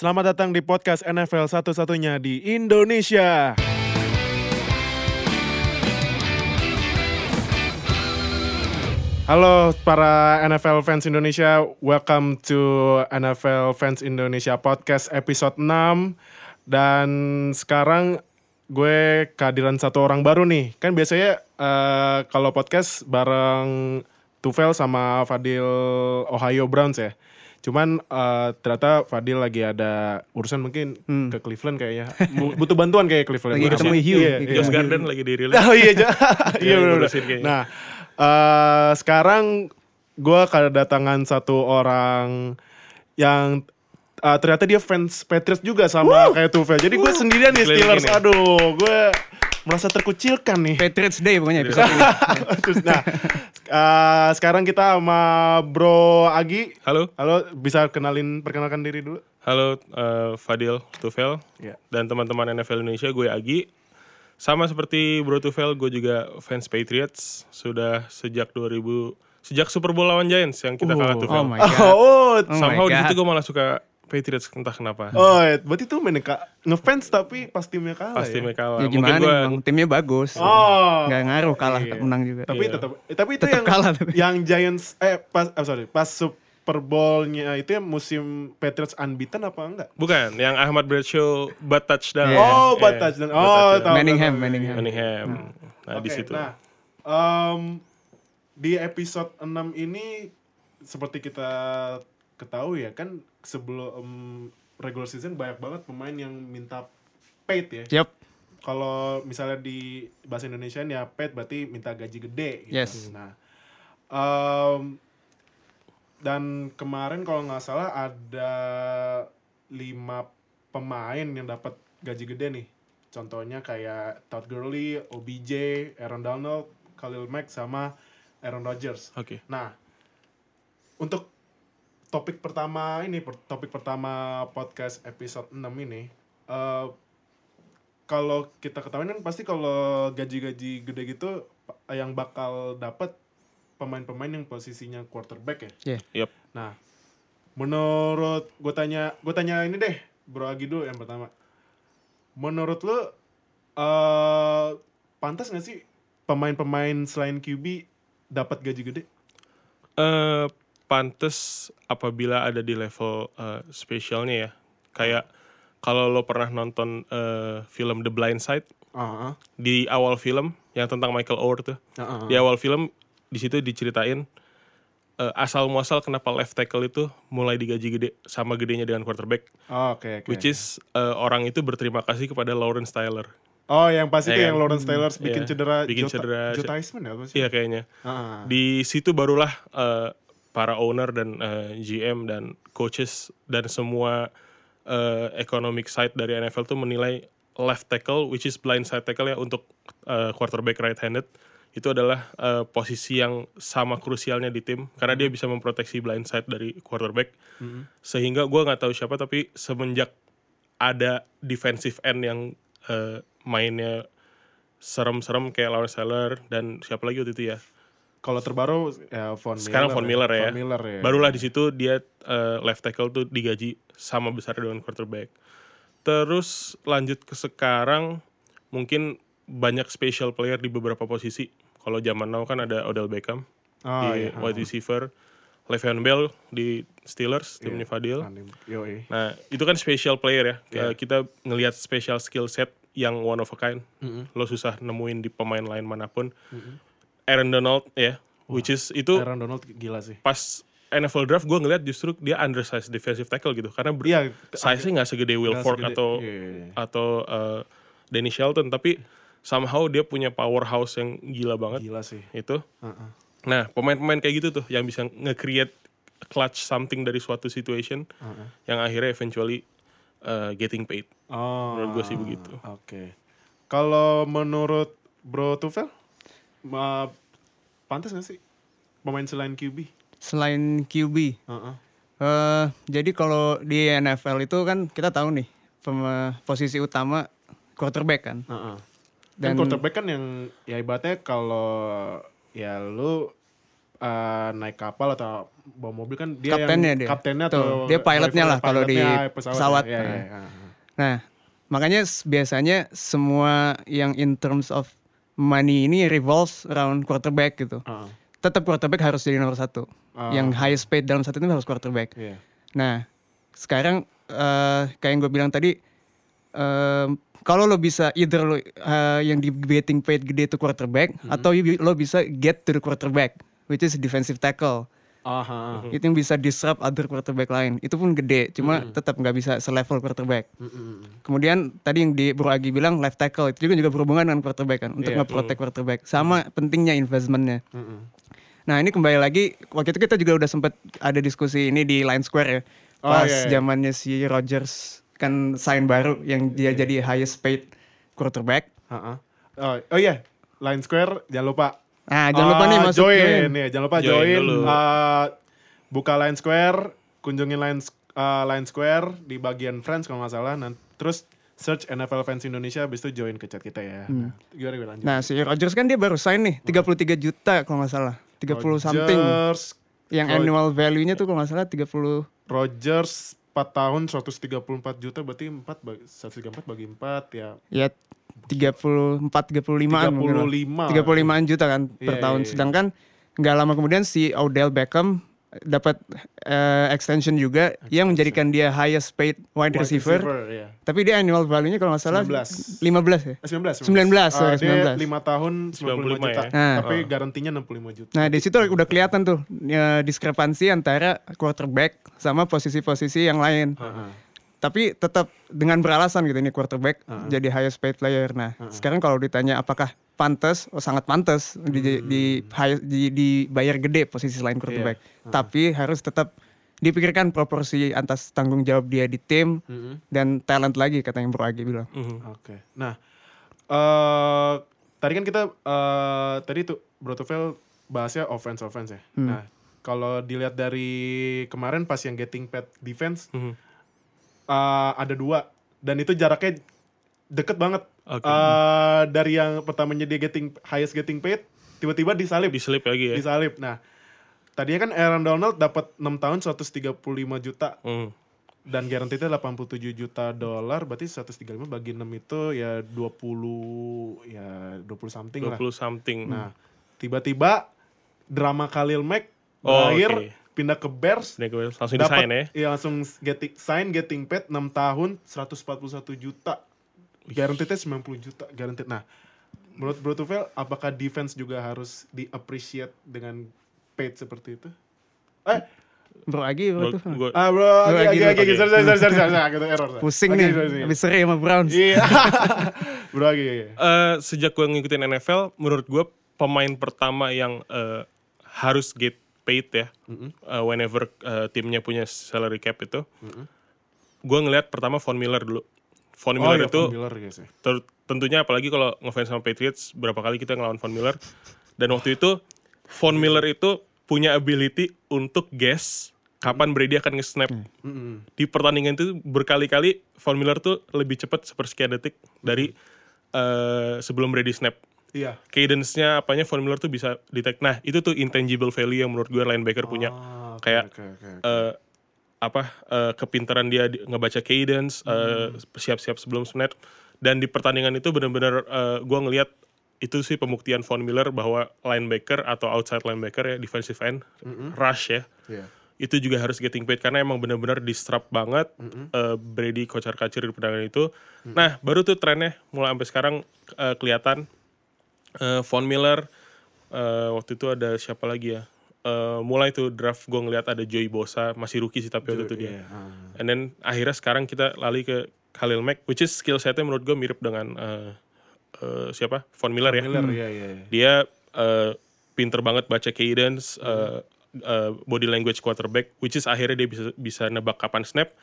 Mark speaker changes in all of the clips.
Speaker 1: Selamat datang di podcast NFL satu-satunya di Indonesia. Halo para NFL fans Indonesia, welcome to NFL Fans Indonesia Podcast episode 6 Dan sekarang gue kehadiran satu orang baru nih. Kan biasanya eh, kalau podcast bareng Tufel sama Fadil Ohio Browns ya Cuman eh, ternyata Fadil lagi ada urusan mungkin ke Cleveland kayaknya Bu- Butuh bantuan kayak Cleveland
Speaker 2: Lagi ketemu
Speaker 1: Iya,
Speaker 2: Hugh.
Speaker 1: iya,
Speaker 2: Di
Speaker 1: iya.
Speaker 3: Josh Garden lagi dirilis.
Speaker 1: Oh iya, iya. Nah, eh, sekarang gue kedatangan satu orang yang eh, ternyata dia fans Patriots juga sama kayak Tufel. Jadi gue sendirian nih Steelers. Aduh, gue merasa terkucilkan nih.
Speaker 2: Patriots Day pokoknya episode ini.
Speaker 1: Terus, nah, eh, sekarang kita sama Bro Agi.
Speaker 3: Halo,
Speaker 1: Halo, bisa kenalin perkenalkan diri dulu?
Speaker 3: halo eh, Fadil Tufel
Speaker 1: Iya.
Speaker 3: dan teman-teman NFL Indonesia, gue Agi. Sama seperti Bro Tufel, gue juga fans Patriots sudah sejak 2000 sejak Super Bowl lawan Giants yang kita kalah
Speaker 1: Oh.
Speaker 3: Tufel.
Speaker 2: Oh my god.
Speaker 1: Oh,
Speaker 2: Oh my
Speaker 3: Somehow di
Speaker 2: God.
Speaker 3: situ gue malah suka Patriots entah kenapa.
Speaker 1: oh, berarti tuh main ngefans tapi pas timnya kalah
Speaker 3: Pasti
Speaker 1: ya?
Speaker 3: mereka kalah.
Speaker 2: Ya
Speaker 3: Mungkin
Speaker 2: gimana
Speaker 3: gue
Speaker 2: emang timnya bagus.
Speaker 1: Oh.
Speaker 2: Nggak ngaruh kalah
Speaker 1: Iya.
Speaker 2: menang juga.
Speaker 1: Tapi
Speaker 3: Iya.
Speaker 1: tetap eh, tapi itu
Speaker 2: Tetap
Speaker 1: yang
Speaker 2: kalah tapi.
Speaker 1: yang Giants eh pas eh, sorry, pas Super Bowl-nya itu yang musim Patriots unbeaten apa enggak?
Speaker 3: bukan yang Ahmad Bradshaw butt touchdown.
Speaker 2: Iya.
Speaker 1: Oh, butt
Speaker 3: Iya,
Speaker 1: touchdown.
Speaker 3: butt
Speaker 1: Oh,
Speaker 3: touchdown.
Speaker 1: tahu.
Speaker 2: Manningham,
Speaker 1: tahu,
Speaker 2: Manningham.
Speaker 3: Manningham. Nah, di
Speaker 1: Oke,
Speaker 3: situ.
Speaker 1: Nah, em, di episode 6 ini seperti kita ketahui ya kan sebelum em, regular season banyak banget pemain yang minta paid ya.
Speaker 2: Yep.
Speaker 1: Kalau misalnya di bahasa Indonesia ya paid berarti minta gaji gede gitu.
Speaker 2: Yes.
Speaker 1: Nah, em, dan kemarin kalau nggak salah ada lima pemain yang dapat gaji gede nih. Contohnya kayak Todd Gurley, OBJ, Aaron Donald, Khalil Mack sama Aaron Rodgers.
Speaker 3: Oke.
Speaker 1: Nah, untuk topik pertama ini, per- topik pertama podcast episode 6 ini, eh, kalau kita ketahui kan pasti kalau gaji-gaji gede gitu pa- yang bakal dapat pemain-pemain yang posisinya quarterback ya.
Speaker 2: Yeah.
Speaker 3: Yep.
Speaker 1: Nah, menurut gue tanya, gue tanya ini deh, Bro Agi dulu yang pertama. Menurut lu eh pantas gak sih pemain-pemain selain QB dapat gaji gede?
Speaker 3: eh pantes apabila ada di level eh, spesialnya ya. Kayak kalau lo pernah nonton eh, film The Blind Side
Speaker 1: Ah,
Speaker 3: di awal film yang tentang Michael Oher tuh.
Speaker 1: ah, ah.
Speaker 3: Di awal film di situ diceritain eh, asal muasal kenapa left tackle itu mulai digaji gede sama gedenya dengan quarterback.
Speaker 1: Oh, Oke, oke.
Speaker 3: Which is eh, orang itu berterima kasih kepada Lawrence Tyler.
Speaker 1: Oh, yang pas itu
Speaker 3: Iya
Speaker 1: yang
Speaker 3: kan?
Speaker 1: Lawrence Taylor bikin
Speaker 3: Iya,
Speaker 1: cedera
Speaker 3: bikin
Speaker 1: Joe,
Speaker 3: cedera.
Speaker 1: Joe Theismann ya apa sih?
Speaker 3: Iya kayaknya.
Speaker 1: Ah,
Speaker 3: Di situ barulah eh, para owner dan eh, GM dan coaches dan semua eh, economic side dari NFL tuh menilai left tackle which is blind side tackle ya untuk eh, quarterback right handed itu adalah eh, posisi yang sama krusialnya di tim. Karena dia bisa memproteksi blind side dari quarterback. Sehingga gua nggak tahu siapa tapi semenjak ada defensive end yang eh, mainnya serem-serem kayak Lawrence Taylor dan siapa lagi waktu itu ya
Speaker 1: Kalau terbaru ya Von Miller.
Speaker 3: sekarang Von Miller ya.
Speaker 1: Von Miller ya.
Speaker 3: Barulah di situ dia eh, left tackle tuh digaji sama besar dengan quarterback. Terus lanjut ke sekarang mungkin banyak special player di beberapa posisi. Kalau zaman now kan ada Odell Beckham
Speaker 1: Ah,
Speaker 3: di
Speaker 1: iya.
Speaker 3: wide receiver, Le'Veon Bell di Steelers timnya Fadil. Nah, itu kan special player ya. Eh, Kita ngelihat special skill set yang one of a kind. Lo susah nemuin di pemain lain mana pun. Aaron Donald ya, which is itu
Speaker 1: Aaron Donald gila sih.
Speaker 3: pas NFL draft gue ngeliat justru dia undersized defensive tackle gitu karena
Speaker 1: Iya,
Speaker 3: size-nya nggak segede Will
Speaker 1: nggak
Speaker 3: Fork
Speaker 1: segede-
Speaker 3: atau
Speaker 1: iya, iya, iya.
Speaker 3: atau uh, Danny Shelton tapi somehow dia punya powerhouse yang gila banget
Speaker 1: gila sih.
Speaker 3: itu.
Speaker 1: Heeh.
Speaker 3: Nah pemain-pemain kayak gitu tuh yang bisa nge-create clutch something dari suatu situation yang akhirnya eventually uh, getting paid.
Speaker 1: Oh.
Speaker 3: Menurut gue sih begitu.
Speaker 1: Oke. Kalau menurut Bro Tufel, ma- pantas gak sih pemain selain QB?
Speaker 2: Selain QB.
Speaker 1: Heeh.
Speaker 2: eh jadi kalau di NFL itu kan kita tahu nih posisi utama quarterback kan.
Speaker 1: Heeh. Dan
Speaker 2: Dan-
Speaker 1: quarterback kan yang ya ibaratnya kalau ya lu eh, naik kapal atau bawa mobil kan dia
Speaker 2: Kaptennya
Speaker 1: yang
Speaker 2: dia.
Speaker 1: kaptennya
Speaker 2: Tuh,
Speaker 1: atau
Speaker 2: dia pilotnya lah kalau di
Speaker 1: pilotnya
Speaker 2: pesawat.
Speaker 1: ya. Ya,
Speaker 2: Nah.
Speaker 1: ya.
Speaker 2: Nah, makanya biasanya semua yang in terms of money ini revolves around quarterback gitu.
Speaker 1: Ah,
Speaker 2: Tetap quarterback harus jadi nomor satu.
Speaker 1: Ah.
Speaker 2: Yang highest paid dalam satu tim harus quarterback.
Speaker 1: iya.
Speaker 2: Nah, sekarang eh, kayak yang gue bilang tadi, em, kalau lo bisa either lo eh, yang di getting paid gede itu quarterback,
Speaker 1: Hmm.
Speaker 2: atau lo bisa get to the quarterback, which is defensive tackle.
Speaker 1: Aha.
Speaker 2: Itu yang bisa disrupt other quarterback lain. Itu pun gede, cuma tetap nggak bisa selevel quarterback. Kemudian tadi yang di Bro Agi bilang left tackle itu juga juga berhubungan dengan quarterback kan untuk
Speaker 1: Iya.
Speaker 2: nge-protect quarterback. Sama pentingnya investmentnya.
Speaker 1: Mm-mm.
Speaker 2: Nah ini kembali lagi waktu itu kita juga udah sempet ada diskusi ini di Line Square ya.
Speaker 1: Oh,
Speaker 2: Pas
Speaker 1: iya, iya.
Speaker 2: zamannya si Rodgers kan sign baru yang dia jadi highest paid quarterback.
Speaker 1: Ha-ha. Oh, oh iya, Line Square jangan lupa.
Speaker 2: Nah jangan lupa nih
Speaker 1: Ah,
Speaker 2: masuk
Speaker 1: join,
Speaker 2: join.
Speaker 1: ya, jangan lupa
Speaker 3: Join
Speaker 1: join.
Speaker 3: dulu.
Speaker 1: Ah, buka Line Square, kunjungin Line ah, Line Square di bagian friends kalau nggak salah. Nah, terus search NFL fans Indonesia, habis itu join ke chat kita ya. Nah, gimana gue lanjut?
Speaker 2: Hmm. Nah si Rodgers kan dia baru sign nih 33 juta kalau nggak salah. 30 something.
Speaker 1: Rodgers,
Speaker 2: Yang
Speaker 1: Rod-
Speaker 2: annual value-nya tuh kalau nggak salah 30
Speaker 1: Rodgers 4 tahun 134 juta berarti 4 bagi, 134 bagi 4 ya
Speaker 2: ya 34 35-an mungkin lah.
Speaker 1: 35
Speaker 2: 35-an juta kan per
Speaker 1: Iya,
Speaker 2: tahun.
Speaker 1: iya, iya.
Speaker 2: Sedangkan nggak lama kemudian si Odell Beckham dapat eh, extension juga yang menjadikan dia highest paid wide,
Speaker 1: Wide
Speaker 2: receiver.
Speaker 1: ya.
Speaker 2: Tapi dia annual value-nya kalau nggak salah
Speaker 1: 19.
Speaker 2: 15 ya.
Speaker 1: Eh, 19,
Speaker 2: 19,
Speaker 1: Ah,
Speaker 2: sorry,
Speaker 1: dia
Speaker 2: 19.
Speaker 1: 5 tahun 95 juta.
Speaker 3: ya.
Speaker 2: Nah.
Speaker 1: Tapi garantinya 65 juta.
Speaker 2: Nah, di situ udah kelihatan tuh ya, diskrepansi antara quarterback sama posisi-posisi yang lain.
Speaker 1: Ha-ha.
Speaker 2: Tapi tetap dengan beralasan gitu ini quarterback jadi highest paid player. Nah, sekarang kalau ditanya apakah pantas, oh sangat pantas di, di, high- di dibayar gede posisi selain quarterback. Tapi harus tetap dipikirkan proporsi atas tanggung jawab dia di tim
Speaker 1: Mm-mm.
Speaker 2: dan talent lagi kata yang Bro Agi bilang.
Speaker 3: Mhm.
Speaker 1: Oke. Nah, eh tadi kan kita eh tadi tuh Bro Tufel bahasnya offense offense ya.
Speaker 2: Hmm.
Speaker 1: Nah, kalau dilihat dari kemarin pas yang getting paid defense
Speaker 3: Mhm.
Speaker 1: Eh, ada dua dan itu jaraknya deket banget.
Speaker 3: Oke.
Speaker 1: Eh, dari yang pertamanya dia getting highest getting paid, tiba-tiba disalib.
Speaker 3: Diselip lagi ya.
Speaker 1: Disalib. Nah, tadinya kan Aaron Donald dapat 6 tahun 135 juta
Speaker 3: Mhm.
Speaker 1: dan guaranteed-nya 87 juta dolar berarti 135 bagi 6 itu ya 20 ya 20 something lah.
Speaker 3: 20 something.
Speaker 1: Nah, tiba-tiba drama Khalil Mack
Speaker 3: Oh,
Speaker 1: berakhir
Speaker 3: oke.
Speaker 1: Pindah ke Bears
Speaker 3: Ini gue langsung
Speaker 1: dapat
Speaker 3: desain ya.
Speaker 1: iya, langsung getting sign getting paid 6 tahun 141 juta. Guaranteed-nya 90 juta guaranteed. Nah, menurut Bro Tufel apakah defense juga harus di appreciate dengan paid seperti itu? Eh,
Speaker 2: Bro Agi
Speaker 3: Gua,
Speaker 2: Bro tuh.
Speaker 3: gua,
Speaker 1: ah bro, lagi
Speaker 2: lagi
Speaker 1: lagi
Speaker 2: dulu,
Speaker 1: lagi,
Speaker 3: oke.
Speaker 1: sorry sorry sorry sorry, sorry, gitu error.
Speaker 2: Pusing
Speaker 1: Lagi,
Speaker 2: nih, habis seri sama Browns.
Speaker 1: Iya. bro lagi. iya.
Speaker 3: eh, sejak gue ngikutin NFL, menurut gue pemain pertama yang eh, harus get paid ya, eh, whenever eh, timnya punya salary cap itu, gue ngelihat pertama Von Miller dulu. Von
Speaker 1: Oh
Speaker 3: Miller
Speaker 1: iya,
Speaker 3: itu
Speaker 1: Von Miller guys ya.
Speaker 3: ter- tentunya apalagi kalau ngefans sama Patriots, berapa kali kita ngelawan Von Miller, dan waktu itu Von Miller itu punya ability untuk guess kapan Brady akan nge-snap.
Speaker 1: Mm-mm.
Speaker 3: Di pertandingan itu berkali-kali Von Miller tuh lebih cepat sepersekian detik dari eh, sebelum Brady snap.
Speaker 1: Iya.
Speaker 3: Cadence-nya apanya Von Miller tuh bisa detect. Nah, itu tuh intangible value yang menurut gue linebacker punya.
Speaker 1: Ah, oke,
Speaker 3: Kayak
Speaker 1: oke, oke, oke.
Speaker 3: eh, apa eh, kepintaran dia di- ngebaca cadence, eh, siap-siap sebelum snap. Dan di pertandingan itu benar-benar eh, gue ngelihat itu sih pembuktian Von Miller bahwa linebacker atau outside linebacker ya defensive end rush ya
Speaker 1: Iya.
Speaker 3: itu juga harus getting paid karena emang benar-benar disrupt banget eh, Brady kocar kacir di pertandingan itu. Nah baru tuh trennya mulai sampai sekarang eh, kelihatan Eh, Von Miller eh, waktu itu ada siapa lagi ya? Eh, mulai tuh draft gue ngeliat ada Joey Bosa masih rookie sih tapi waktu itu dia.
Speaker 1: Iya, ah.
Speaker 3: And then akhirnya sekarang kita lari ke Khalil Mack, which is skill setnya menurut gue mirip dengan eh, eh, siapa? Von Miller ya.
Speaker 1: Miller, iya, iya. iya.
Speaker 3: Dia eh, pinter banget baca cadence, eh, eh, body language quarterback, which is akhirnya dia bisa bisa nebak kapan snap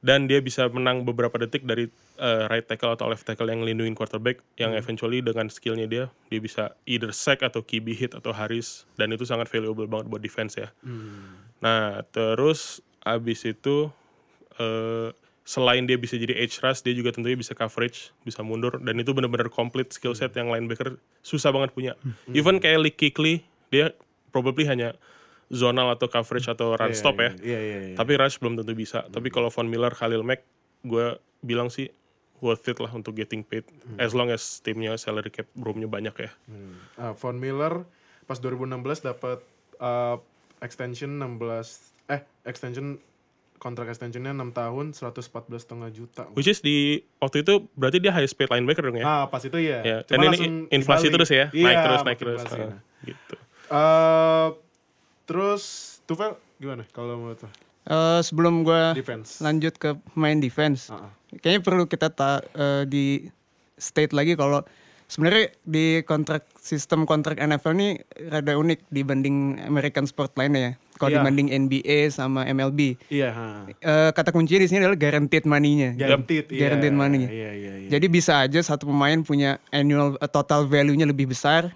Speaker 3: dan dia bisa menang beberapa detik dari eh, right tackle atau left tackle yang ngelindungin quarterback yang eventually dengan skillnya dia dia bisa either sack atau QB hit atau Haris dan itu sangat valuable banget buat defense ya. Nah terus abis itu eh, selain dia bisa jadi edge rush dia juga tentunya bisa coverage bisa mundur. Dan itu benar-benar complete skill set yang linebacker susah banget punya. Even kayak Lee Kuechly dia probably hanya zonal atau coverage atau run stop ya.
Speaker 1: Iya, iya, iya.
Speaker 3: Tapi rush belum tentu bisa. Tapi kalau Von Miller, Khalil Mack, gue bilang sih worth it lah untuk getting paid. As long as timnya salary cap roomnya banyak ya.
Speaker 1: Hmm. Ah, Von Miller pas 2016 dapat uh, extension 16 eh extension kontrak extensionnya 6 tahun 114 setengah juta.
Speaker 3: Which is di waktu itu berarti dia highest paid linebacker dong ya.
Speaker 1: Ah pas itu ya. Cuma
Speaker 3: dan ini inflasi
Speaker 1: dibalik.
Speaker 3: terus ya,
Speaker 1: Iya,
Speaker 3: naik terus, naik terus. Ah, gitu.
Speaker 1: Eh, terus Tufel gimana kalau menurut lo?
Speaker 2: Eh, sebelum gue lanjut ke main defense,
Speaker 1: Ah, ah.
Speaker 2: kayaknya perlu kita ta- eh, di state lagi kalau sebenarnya di kontrak sistem kontrak NFL ini rada unik dibanding American sport lainnya ya. Kalau
Speaker 1: Iya.
Speaker 2: dibanding NBA sama MLB,
Speaker 1: Iya, ha.
Speaker 2: Eh, kata kuncinya di sini adalah guaranteed money-nya.
Speaker 1: Guaranteed, iya.
Speaker 2: Guaranteed money.
Speaker 1: Iya, iya, iya.
Speaker 2: Jadi bisa aja satu pemain punya annual eh, total value-nya lebih besar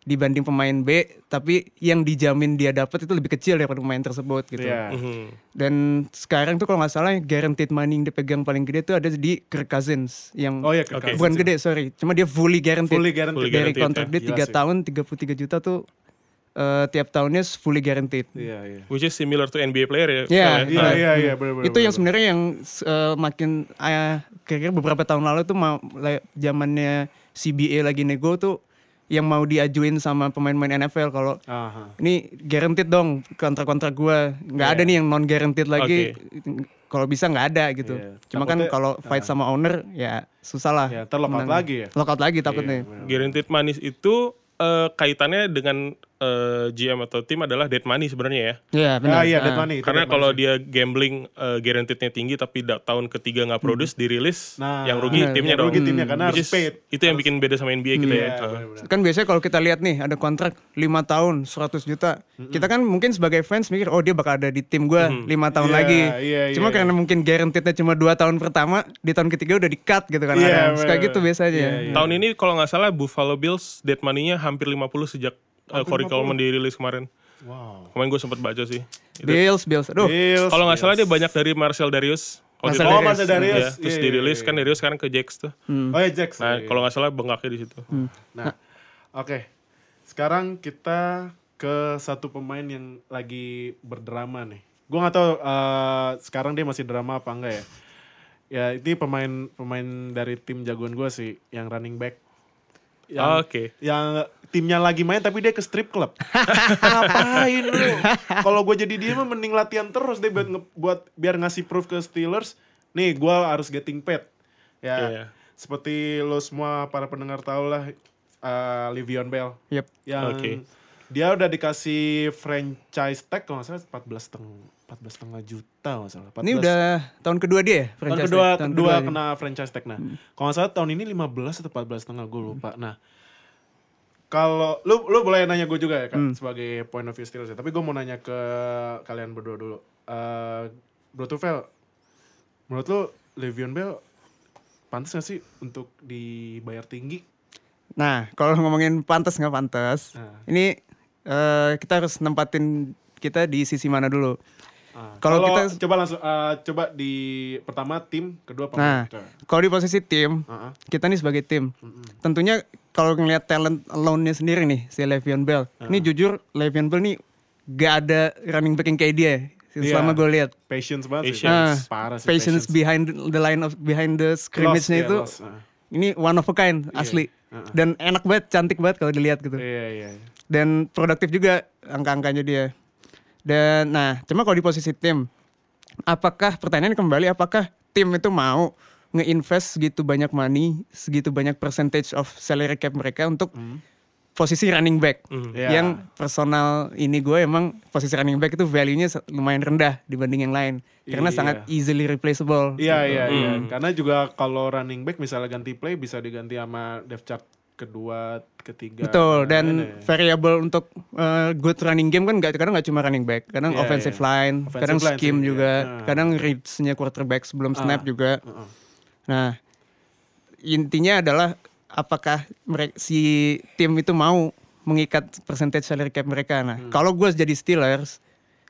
Speaker 2: dibanding pemain B, tapi yang dijamin dia dapat itu lebih kecil daripada pemain tersebut gitu.
Speaker 1: Iya.
Speaker 3: Mhm.
Speaker 2: Dan sekarang tuh kalau nggak salah guaranteed money yang dipegang paling gede tuh ada di Kirk Cousins yang
Speaker 1: Oh iya, Kirk. Cousins.
Speaker 2: bukan gede sorry, cuma dia fully guaranteed.
Speaker 1: Fully guaranteed.
Speaker 3: Fully
Speaker 2: Dari
Speaker 3: guaranteed,
Speaker 2: kontrak
Speaker 3: ya.
Speaker 2: dia
Speaker 1: Gila
Speaker 2: tiga tahun 33 juta tuh eh, tiap tahunnya fully guaranteed.
Speaker 1: Iya, iya.
Speaker 3: Which is similar to NBA player ya.
Speaker 2: Iya,
Speaker 3: ya?
Speaker 1: Iya, iya, iya, benar.
Speaker 2: itu yang sebenarnya yang eh, makin eh, kira-kira beberapa tahun lalu tuh zamannya CBA lagi nego tuh yang mau diajuin sama pemain-pemain NFL kalau ini guaranteed dong kontrak-kontrak gua. Nggak ada nih yang non guaranteed lagi kalau bisa nggak ada gitu.
Speaker 1: Iya.
Speaker 2: cuma kan
Speaker 1: Takutnya-
Speaker 2: kalau fight sama owner ya susah lah
Speaker 1: Ya, terlockout
Speaker 2: Menang.
Speaker 1: lagi ya.
Speaker 2: lockout lagi takutnya.
Speaker 3: Guaranteed money itu eh, kaitannya dengan eh, GM atau tim adalah dead money sebenarnya ya.
Speaker 2: Iya
Speaker 1: Ah
Speaker 2: benar
Speaker 1: iya,
Speaker 2: Ah.
Speaker 1: dead money.
Speaker 3: Karena
Speaker 1: dead
Speaker 3: kalau
Speaker 1: money.
Speaker 3: dia gambling eh, guaranteednya tinggi tapi da- tahun ketiga nggak produce dirilis,
Speaker 1: Nah,
Speaker 3: yang rugi
Speaker 2: benar.
Speaker 3: timnya
Speaker 1: yang
Speaker 3: dong.
Speaker 1: rugi timnya karena
Speaker 3: Which
Speaker 1: harus paid.
Speaker 3: Itu yang bikin beda sama NBA kita
Speaker 1: Iya,
Speaker 3: ya. Ah.
Speaker 1: benar-benar.
Speaker 2: kan biasanya kalau kita lihat nih ada kontrak 5 tahun 100 juta kita kan mungkin sebagai fans mikir oh dia bakal ada di tim gua lima tahun
Speaker 1: Iya,
Speaker 2: lagi
Speaker 1: iya,
Speaker 2: cuma
Speaker 1: iya,
Speaker 2: karena mungkin guaranteednya cuma dua tahun pertama di tahun ketiga udah di cut gitu kan
Speaker 1: Iya,
Speaker 2: Suka
Speaker 1: benar.
Speaker 2: gitu biasanya
Speaker 1: Iya, iya.
Speaker 3: Tahun ini kalau nggak salah Buffalo Bills dead money-nya hampir 50 sejak uh, Corey Coleman dirilis kemarin.
Speaker 1: Wow.
Speaker 3: Kemarin gue sempat baca sih. Itu-
Speaker 2: Bills Bills aduh
Speaker 3: Kalau nggak salah dia banyak dari Marcel Darius. Waktu
Speaker 2: Marcel
Speaker 3: itu.
Speaker 1: Oh,
Speaker 2: Darius.
Speaker 1: Marcel Darius.
Speaker 3: Iya, terus
Speaker 1: Iya,
Speaker 3: dirilis
Speaker 1: iya,
Speaker 3: kan Darius sekarang ke Jacks tuh.
Speaker 1: Oh ya Jax.
Speaker 3: Nah,
Speaker 1: Iya,
Speaker 3: kalau nggak salah bengkaknya di situ.
Speaker 1: Nah, oke. Sekarang kita ke satu pemain yang lagi berdrama nih. Gue nggak tahu eh, sekarang dia masih drama apa enggak ya. Ya, ini pemain pemain dari tim jagoan gue sih, yang running back. Yang,
Speaker 3: Oke.
Speaker 1: yang timnya lagi main tapi dia ke strip club. Ngapain lu? Kalau gue jadi dia mah mending latihan terus deh buat, nge- buat biar ngasih proof ke Steelers. Nih, gue harus getting paid. Ya,
Speaker 3: Iya.
Speaker 1: seperti lo semua para pendengar tahu lah uh, Livion Bell
Speaker 2: Yep.
Speaker 1: yang
Speaker 3: Oke.
Speaker 1: dia udah dikasih franchise tag kalau nggak salah 14 setengah 14 setengah juta kalau nggak salah. 14.
Speaker 2: Ini udah tahun kedua dia ya,
Speaker 1: tahun
Speaker 2: franchise
Speaker 1: kedua
Speaker 2: tag? Tahun
Speaker 1: kedua
Speaker 2: kedua
Speaker 1: kena franchise tag. Nah, kalau nggak salah tahun ini 15 atau 14 setengah gue lupa. Nah, kalau lu lu boleh nanya gue juga ya kan sebagai point of view Steelers ya. Tapi gue mau nanya ke kalian berdua dulu. Eh Bro Tufel, menurut lu Le'Veon Bell pantas gak sih untuk dibayar tinggi?
Speaker 2: Nah, kalau ngomongin pantas nggak pantas,
Speaker 1: Nah.
Speaker 2: ini eh, kita harus nempatin kita di sisi mana dulu.
Speaker 1: Ah,
Speaker 2: Kalau kita-
Speaker 1: coba langsung eh, coba di pertama tim, kedua
Speaker 2: Nah,
Speaker 1: pemain. Coba.
Speaker 2: kalau di posisi tim,
Speaker 1: Ah, ah.
Speaker 2: kita nih sebagai tim, tentunya kalau ngelihat talent alone-nya sendiri nih si Le'Veon Bell, ini jujur Le'Veon Bell nih gak ada running back yang kayak dia.
Speaker 1: Iya.
Speaker 2: Selama gue lihat,
Speaker 1: Patience banget sih.
Speaker 3: Patience.
Speaker 1: Parah sih.
Speaker 2: patience behind the line of behind the scrimmage-nya itu,
Speaker 1: iya, loss, ah.
Speaker 2: ini one of a kind asli.
Speaker 1: Uh-uh.
Speaker 2: Dan enak banget, cantik banget kalau dilihat gitu.
Speaker 1: Iya, iya.
Speaker 2: dan produktif juga angka-angkanya dia. Dan nah, cuma kalau di posisi tim, apakah pertanyaan kembali apakah tim itu mau nge-invest segitu banyak money, segitu banyak percentage of salary cap mereka untuk posisi running back.
Speaker 1: Iya.
Speaker 2: Yang personal ini gue emang posisi running back itu value-nya lumayan rendah dibanding yang lain. Karena
Speaker 1: Iya.
Speaker 2: sangat easily replaceable.
Speaker 1: Iya, iya, iya. Karena juga kalau running back misalnya ganti play bisa diganti sama depth chart kedua, ketiga.
Speaker 2: Betul dan
Speaker 1: Nah, ini.
Speaker 2: variable untuk uh, good running game kan nggak kadang nggak cuma running back, kadang
Speaker 1: Iya,
Speaker 2: offensive
Speaker 1: iya.
Speaker 2: line,
Speaker 1: Offensive
Speaker 2: kadang
Speaker 1: line
Speaker 2: scheme
Speaker 1: sih,
Speaker 2: juga,
Speaker 1: iya. Ah.
Speaker 2: kadang reads-nya quarterback sebelum snap juga.
Speaker 1: Heeh.
Speaker 2: Nah, intinya adalah apakah mereka si tim itu mau mengikat percentage salary cap mereka. Nah,
Speaker 1: Hmm.
Speaker 2: kalau gue jadi Steelers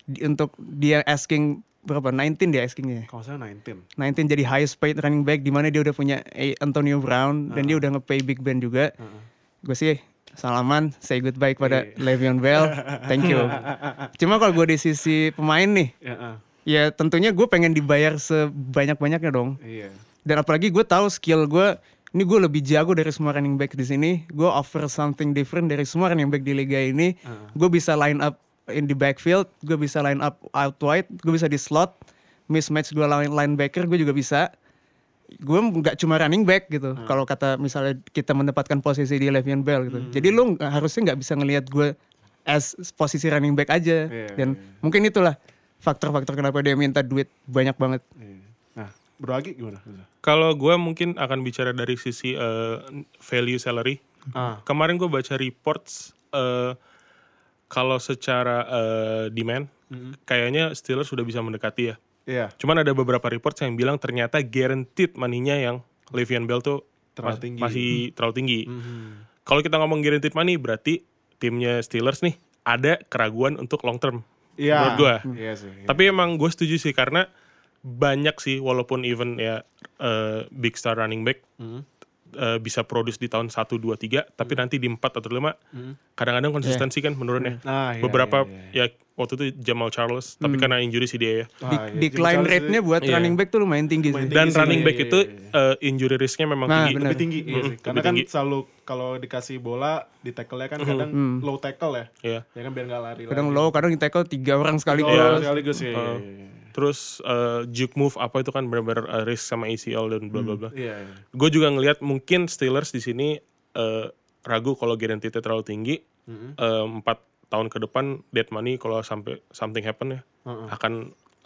Speaker 2: di- untuk dia asking berapa 19 dia askingnya.
Speaker 1: Kalau saya 19.
Speaker 2: 19 jadi highest paid running back di mana dia udah punya Antonio Brown dan dia udah nge-pay Big Ben juga.
Speaker 1: Heeh.
Speaker 2: Gue sih salaman, say goodbye kepada
Speaker 1: Iya.
Speaker 2: Le'Veon Bell, thank you. Cuma kalau gue di sisi pemain nih,
Speaker 1: Ya, ah,
Speaker 2: ya tentunya gue pengen dibayar sebanyak-banyaknya dong.
Speaker 1: iya.
Speaker 2: Dan apalagi gue tahu skill gue, ini gue lebih jago dari semua running back di sini. Gue offer something different dari semua running back di liga ini. Gue bisa line up in the backfield, gue bisa line up out wide, gue bisa di slot, mismatch gue lawan linebacker, gue juga bisa. Gue nggak cuma running back gitu. Kalau kata misalnya kita menempatkan posisi di Le'Veon Bell gitu. Jadi lu harusnya nggak bisa ngelihat gue as posisi running back aja.
Speaker 1: Iya,
Speaker 2: Dan
Speaker 1: iya.
Speaker 2: mungkin itulah faktor-faktor kenapa dia minta duit banyak banget.
Speaker 1: iya. Bro Agi gimana?
Speaker 3: Kalau gue mungkin akan bicara dari sisi eh, value salary.
Speaker 1: Ah,
Speaker 3: Kemarin gue baca reports eh, kalau secara eh, demand, kayaknya Steelers sudah bisa mendekati ya.
Speaker 1: iya.
Speaker 3: Cuman ada beberapa reports yang bilang ternyata guaranteed money-nya yang Le'Veon Bell tuh
Speaker 1: Terlalu
Speaker 3: mas-
Speaker 1: tinggi.
Speaker 3: masih terlalu tinggi.
Speaker 1: Mhm.
Speaker 3: Kalau kita ngomong guaranteed money berarti timnya Steelers nih ada keraguan untuk long term.
Speaker 1: Iya.
Speaker 3: Menurut.
Speaker 1: Iya sih. iya.
Speaker 3: Tapi emang gue setuju sih karena banyak sih walaupun even ya eh, big star running back
Speaker 1: Mhm.
Speaker 3: eh, bisa produce di tahun 1 2 3 tapi nanti di 4 atau 5
Speaker 1: Mhm.
Speaker 3: kadang-kadang konsistensi kan menurun ya.
Speaker 1: Nah, iya,
Speaker 3: Beberapa
Speaker 1: iya, iya.
Speaker 3: ya waktu itu Jamal Charles tapi karena injury sih dia ya.
Speaker 2: Di-
Speaker 1: iya.
Speaker 2: decline rate-nya buat
Speaker 3: Iya.
Speaker 2: running back tuh lumayan tinggi
Speaker 1: Lumayan
Speaker 2: sih.
Speaker 3: Dan
Speaker 1: tinggi sih,
Speaker 3: running
Speaker 1: iya,
Speaker 3: back
Speaker 1: iya,
Speaker 3: itu
Speaker 1: iya.
Speaker 3: eh, injury risk-nya memang
Speaker 2: Nah,
Speaker 3: tinggi.
Speaker 2: benar.
Speaker 1: lebih tinggi, iya
Speaker 3: Mhm,
Speaker 1: sih.
Speaker 3: lebih
Speaker 1: Karena kan
Speaker 3: tinggi.
Speaker 1: selalu kalau dikasih bola di tackle-nya kan kadang low tackle ya.
Speaker 3: Iya.
Speaker 1: Ya kan biar nggak lari
Speaker 2: Kadang
Speaker 1: lagi.
Speaker 2: low, kadang di tackle tiga orang sekaligus.
Speaker 1: Oh, sekaligus ya.
Speaker 3: Uh, Terus eh, juke move apa itu kan benar-benar eh, risk sama ACL dan bla bla bla.
Speaker 1: Iya, iya.
Speaker 3: Gue juga ngelihat mungkin Steelers di sini eh, ragu kalau guarantee terlalu tinggi. Eh, Empat tahun ke depan dead money kalau sampai something happen ya
Speaker 1: Heeh.
Speaker 3: akan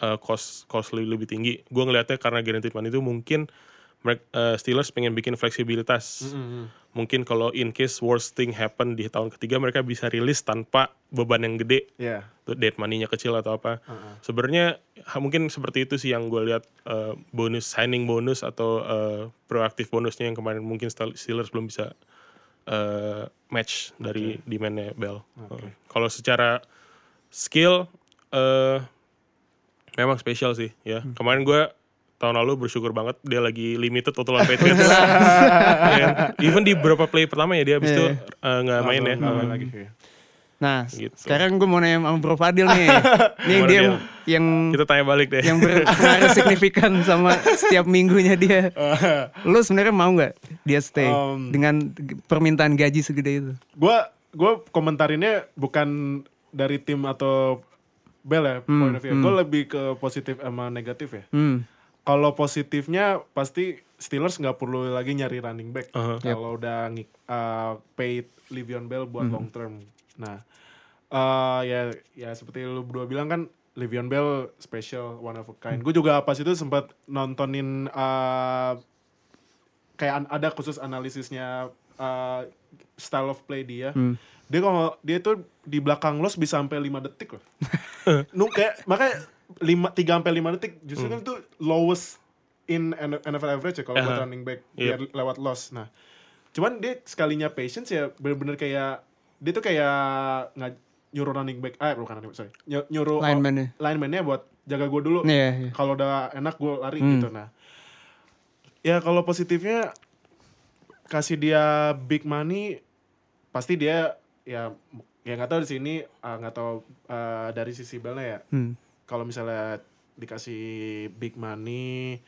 Speaker 3: eh, cost costly lebih tinggi. Gue ngelihatnya karena guaranteed money itu mungkin mereka Steelers pengen bikin fleksibilitas.
Speaker 1: Mhm.
Speaker 3: Mungkin kalau in case worst thing happen di tahun ketiga mereka bisa rilis tanpa beban yang gede
Speaker 1: Iya.
Speaker 3: tuh dead money-nya kecil atau apa. Sebenarnya ha- mungkin seperti itu sih yang gue lihat eh, bonus signing bonus atau eh, proaktif bonusnya yang kemarin mungkin Steelers belum bisa eh, match dari demand-nya Bell. Eh, Kalau secara skill eh memang spesial sih ya. Kemarin gue tahun lalu bersyukur banget dia lagi limited lawan Patriots. Ya, Even di beberapa play pertama ya dia habis itu eh, nggak main ya.
Speaker 1: Main lagi. iya.
Speaker 2: Nah,
Speaker 3: Gitu.
Speaker 2: sekarang gue mau nanya sama Bro Fadil nih. nih dia
Speaker 3: dia?
Speaker 2: yang
Speaker 3: Kita tanya balik deh.
Speaker 2: yang berpengaruh signifikan sama setiap minggunya dia. Lu sebenarnya mau nggak dia stay
Speaker 1: Um,
Speaker 2: dengan permintaan gaji segede itu?
Speaker 1: Gua gua komentarinnya bukan dari tim atau Bell ya point of view. Gue lebih ke positif sama negatif ya.
Speaker 2: Hmm.
Speaker 1: Kalau positifnya pasti Steelers nggak perlu lagi nyari running back
Speaker 3: Uh-huh.
Speaker 1: kalau udah ngi- uh, paid Le'Veon Bell buat long term. Nah, uh, ya ya seperti lu berdua bilang kan Le'Veon Bell special one of a kind. Gue juga pas itu sempat nontonin uh, kayak ada khusus analisisnya uh, style of play dia. Dia kalau dia tuh di belakang los bisa sampai 5 detik loh. nu kayak makanya 5 3 sampai 5 detik justru kan itu lowest in N- NFL average ya kalau buat
Speaker 3: Aha.
Speaker 1: running back
Speaker 3: Yep.
Speaker 1: biar lewat loss. Nah, cuman dia sekalinya patience ya bener-bener kayak dia tuh kayak nggak nyuruh running back ah bukan running back sorry Ny- nyuruh
Speaker 2: Lineman-nya.
Speaker 1: lineman-nya buat jaga gue dulu
Speaker 2: Iya, iya.
Speaker 1: kalau udah enak gue lari
Speaker 2: Hmm.
Speaker 1: gitu nah ya kalau positifnya kasih dia big money pasti dia ya ya nggak tahu di sini ah, nggak tahu ah, dari sisi Bellnya ya
Speaker 2: Hmm.
Speaker 1: Kalau misalnya dikasih big money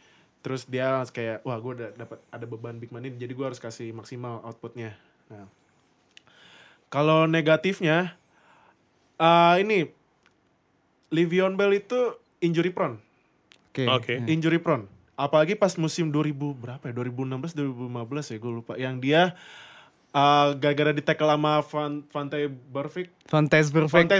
Speaker 1: terus dia kayak wah gue udah dapat ada beban big money jadi gue harus kasih maksimal outputnya. Nah. Kalau negatifnya eh ini Livion Bell itu injury prone.
Speaker 2: Oke.
Speaker 3: Oke.
Speaker 1: injury prone. Apalagi pas musim 2000 berapa ya? 2016 2015 ya gue lupa. Yang dia eh, gara-gara di tackle sama Van Vante
Speaker 2: perfect.
Speaker 1: Fantastic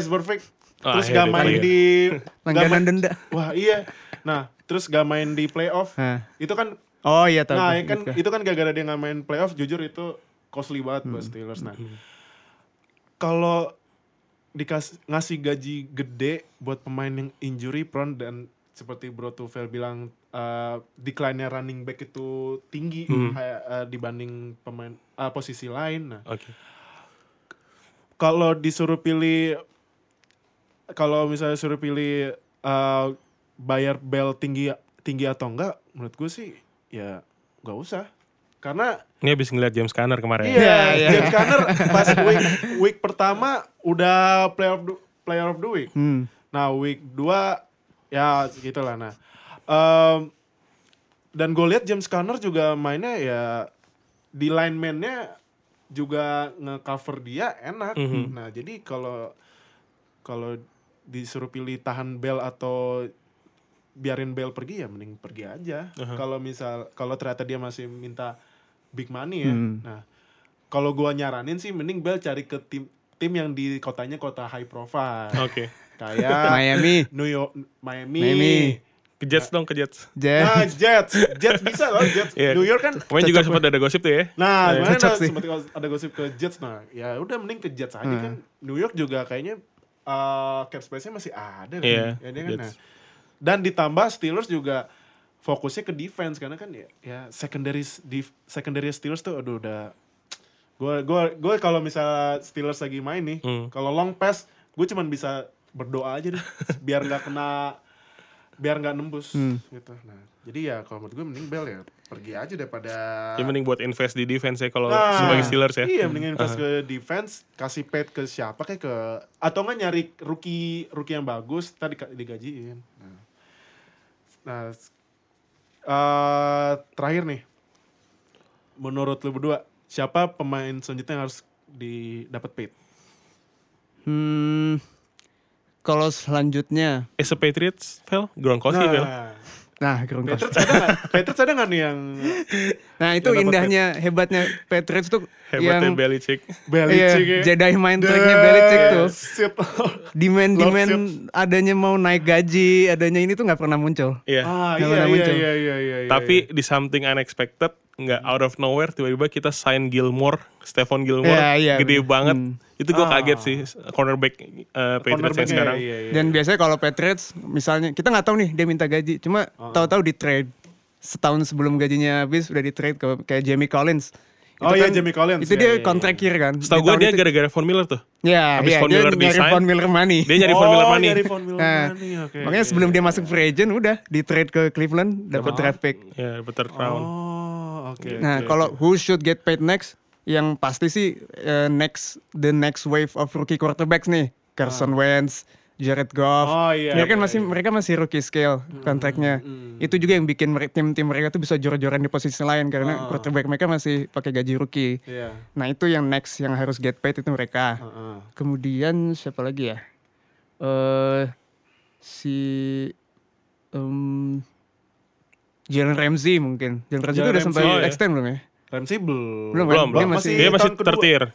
Speaker 1: Burfict
Speaker 3: Ah,
Speaker 1: terus
Speaker 3: iya,
Speaker 1: gak main
Speaker 3: iya.
Speaker 1: di gak
Speaker 2: Langganan
Speaker 1: main-
Speaker 2: denda.
Speaker 1: Wah iya. Nah terus gak main di playoff. Itu kan,
Speaker 2: Oh iya tahu.
Speaker 1: nah ya kan
Speaker 2: Gitu.
Speaker 1: itu kan gara-gara dia gak main playoff. Jujur itu costly banget buat Steelers. Nah kalau dikasih ngasih gaji gede buat pemain yang injury prone dan seperti Bro Tufel bilang uh, decline-nya running back itu tinggi kayak, uh, dibanding pemain uh, posisi lain. Nah
Speaker 3: Oke.
Speaker 1: kalau disuruh pilih kalau misalnya suruh pilih uh, bayar bel tinggi tinggi atau enggak menurut gue sih ya nggak usah Karena
Speaker 3: Ini habis ngeliat James Conner kemarin.
Speaker 1: iya,
Speaker 2: iya.
Speaker 1: James Conner pas week, week pertama udah player of the, player of the week.
Speaker 2: Hmm.
Speaker 1: Nah, week 2 ya segitulah nah. Em, dan gue lihat James Conner juga mainnya ya di lineman-nya juga nge-cover dia enak. Nah, jadi kalau kalau disuruh pilih tahan Bell atau biarin Bell pergi ya mending pergi aja. Kalau misal kalau ternyata dia masih minta big money ya. Nah, kalau gua nyaranin sih mending Bell cari ke tim tim yang di kotanya kota high profile.
Speaker 3: Oke.
Speaker 1: Kayak
Speaker 2: Miami,
Speaker 1: New York, Miami.
Speaker 2: Miami.
Speaker 3: Ke Jets dong, ke Jets.
Speaker 2: Jet.
Speaker 1: Nah, Jets, Jets bisa loh, Jets.
Speaker 3: Iya.
Speaker 1: New York kan.
Speaker 3: Kemarin juga sempat ada gosip tuh ya.
Speaker 1: Nah,
Speaker 3: Iya.
Speaker 1: kemarin ada,
Speaker 2: sih.
Speaker 1: sempat ada gosip ke Jets. Nah, ya udah mending ke Jets aja
Speaker 2: Hmm.
Speaker 1: kan. New York juga kayaknya uh, cap space-nya masih ada kan.
Speaker 3: Iya,
Speaker 1: Ya, dia kan? Nah, dan ditambah Steelers juga fokusnya ke defense karena kan ya, ya secondary def- secondary Steelers tuh aduh udah gue gua gue kalau misalnya Steelers lagi main nih,
Speaker 3: Hmm.
Speaker 1: kalau long pass gue cuman bisa berdoa aja deh biar nggak kena biar nggak nembus
Speaker 2: Hmm.
Speaker 1: gitu. Nah, jadi ya kalau menurut gue mending Bell ya pergi aja daripada
Speaker 3: Ya mending buat invest di defense ya kalau
Speaker 1: Nah,
Speaker 3: sebagai Steelers ya.
Speaker 1: Iya, mending invest ke defense, kasih paid ke siapa kayak ke atau enggak nyari rookie rookie yang bagus tadi digajiin. Nah, nah eh, terakhir nih, menurut lu berdua siapa pemain selanjutnya yang harus didapat paid?
Speaker 2: Hmm. Kalau selanjutnya,
Speaker 3: As a Patriots, Vel, Gronkowski, Vel.
Speaker 1: Nah,
Speaker 2: nah Gronkowski.
Speaker 1: Patriots ada nggak? Patriots ada nggak nih yang
Speaker 2: Nah itu
Speaker 1: Yang
Speaker 2: indahnya, hebatnya Patriots tuh
Speaker 3: Hebatnya
Speaker 2: yang
Speaker 3: Belichick.
Speaker 1: Belichick
Speaker 2: iya,
Speaker 1: ya?
Speaker 2: Jedi mind tricknya Belichick tuh.
Speaker 1: Shit.
Speaker 2: Demand demand adanya mau naik gaji, adanya ini tuh nggak pernah muncul.
Speaker 3: Iya.
Speaker 1: ah,
Speaker 2: Nggak
Speaker 1: iya,
Speaker 2: pernah
Speaker 1: iya,
Speaker 2: muncul.
Speaker 1: iya, iya, iya, iya.
Speaker 3: Tapi di something unexpected, nggak out of nowhere, tiba-tiba kita sign Gilmore, Stephon Gilmore,
Speaker 2: Iya, iya,
Speaker 3: gede
Speaker 2: bener.
Speaker 3: banget.
Speaker 2: Hmm.
Speaker 3: Itu gue
Speaker 1: Ah.
Speaker 3: kaget sih, cornerback uh, Patriots yang sekarang.
Speaker 1: iya, iya.
Speaker 2: Dan biasanya kalau Patriots misalnya kita nggak tahu nih dia minta gaji, cuma tahu-tahu di trade setahun sebelum gajinya habis udah di trade ke kayak Jamie Collins.
Speaker 1: Oh iya, Jamie Collins.
Speaker 2: Itu
Speaker 1: Iya,
Speaker 2: dia
Speaker 1: iya, iya.
Speaker 2: kontrak year kan.
Speaker 3: Setahu gue dia
Speaker 2: itu-
Speaker 3: gara-gara Von Miller tuh.
Speaker 2: Ya,
Speaker 3: Habis
Speaker 2: iya,
Speaker 3: Von
Speaker 2: dia
Speaker 3: Miller
Speaker 2: nyari
Speaker 3: design,
Speaker 2: Von Miller money.
Speaker 3: Dia nyari Von Miller
Speaker 1: Oh,
Speaker 3: money.
Speaker 1: nyari Von Miller
Speaker 2: Nah,
Speaker 1: money, oke.
Speaker 2: Makanya
Speaker 1: oke,
Speaker 2: sebelum dia masuk free agent udah di trade ke Cleveland dapat draft pick.
Speaker 3: Ya, better round.
Speaker 1: Oh, oke.
Speaker 2: Nah,
Speaker 1: oke,
Speaker 2: kalau
Speaker 1: oke.
Speaker 2: who should get paid next? Yang pasti sih eh, next the next wave of rookie quarterbacks nih. Carson Wentz, Jared Goff.
Speaker 1: Oh, iya,
Speaker 2: mereka
Speaker 1: iya,
Speaker 2: masih
Speaker 1: iya. Hmm,
Speaker 2: mereka masih rookie scale kontraknya. Itu juga yang bikin tim-tim mereka tuh bisa jor-joran di posisi lain karena quarterback mereka masih pakai gaji rookie.
Speaker 1: Iya.
Speaker 2: Nah, itu yang next yang harus get paid itu mereka.
Speaker 1: Heeh.
Speaker 2: Kemudian siapa lagi ya? Eh si em Jalen Ramsey mungkin. Jalen Ramsey
Speaker 1: Jalen
Speaker 2: itu udah
Speaker 1: Ramsey,
Speaker 2: sempat
Speaker 3: oh, iya.
Speaker 2: extend belum ya?
Speaker 1: Ramsey belum.
Speaker 2: Belum,
Speaker 3: Belum,
Speaker 2: Dia masih-
Speaker 3: Dia masih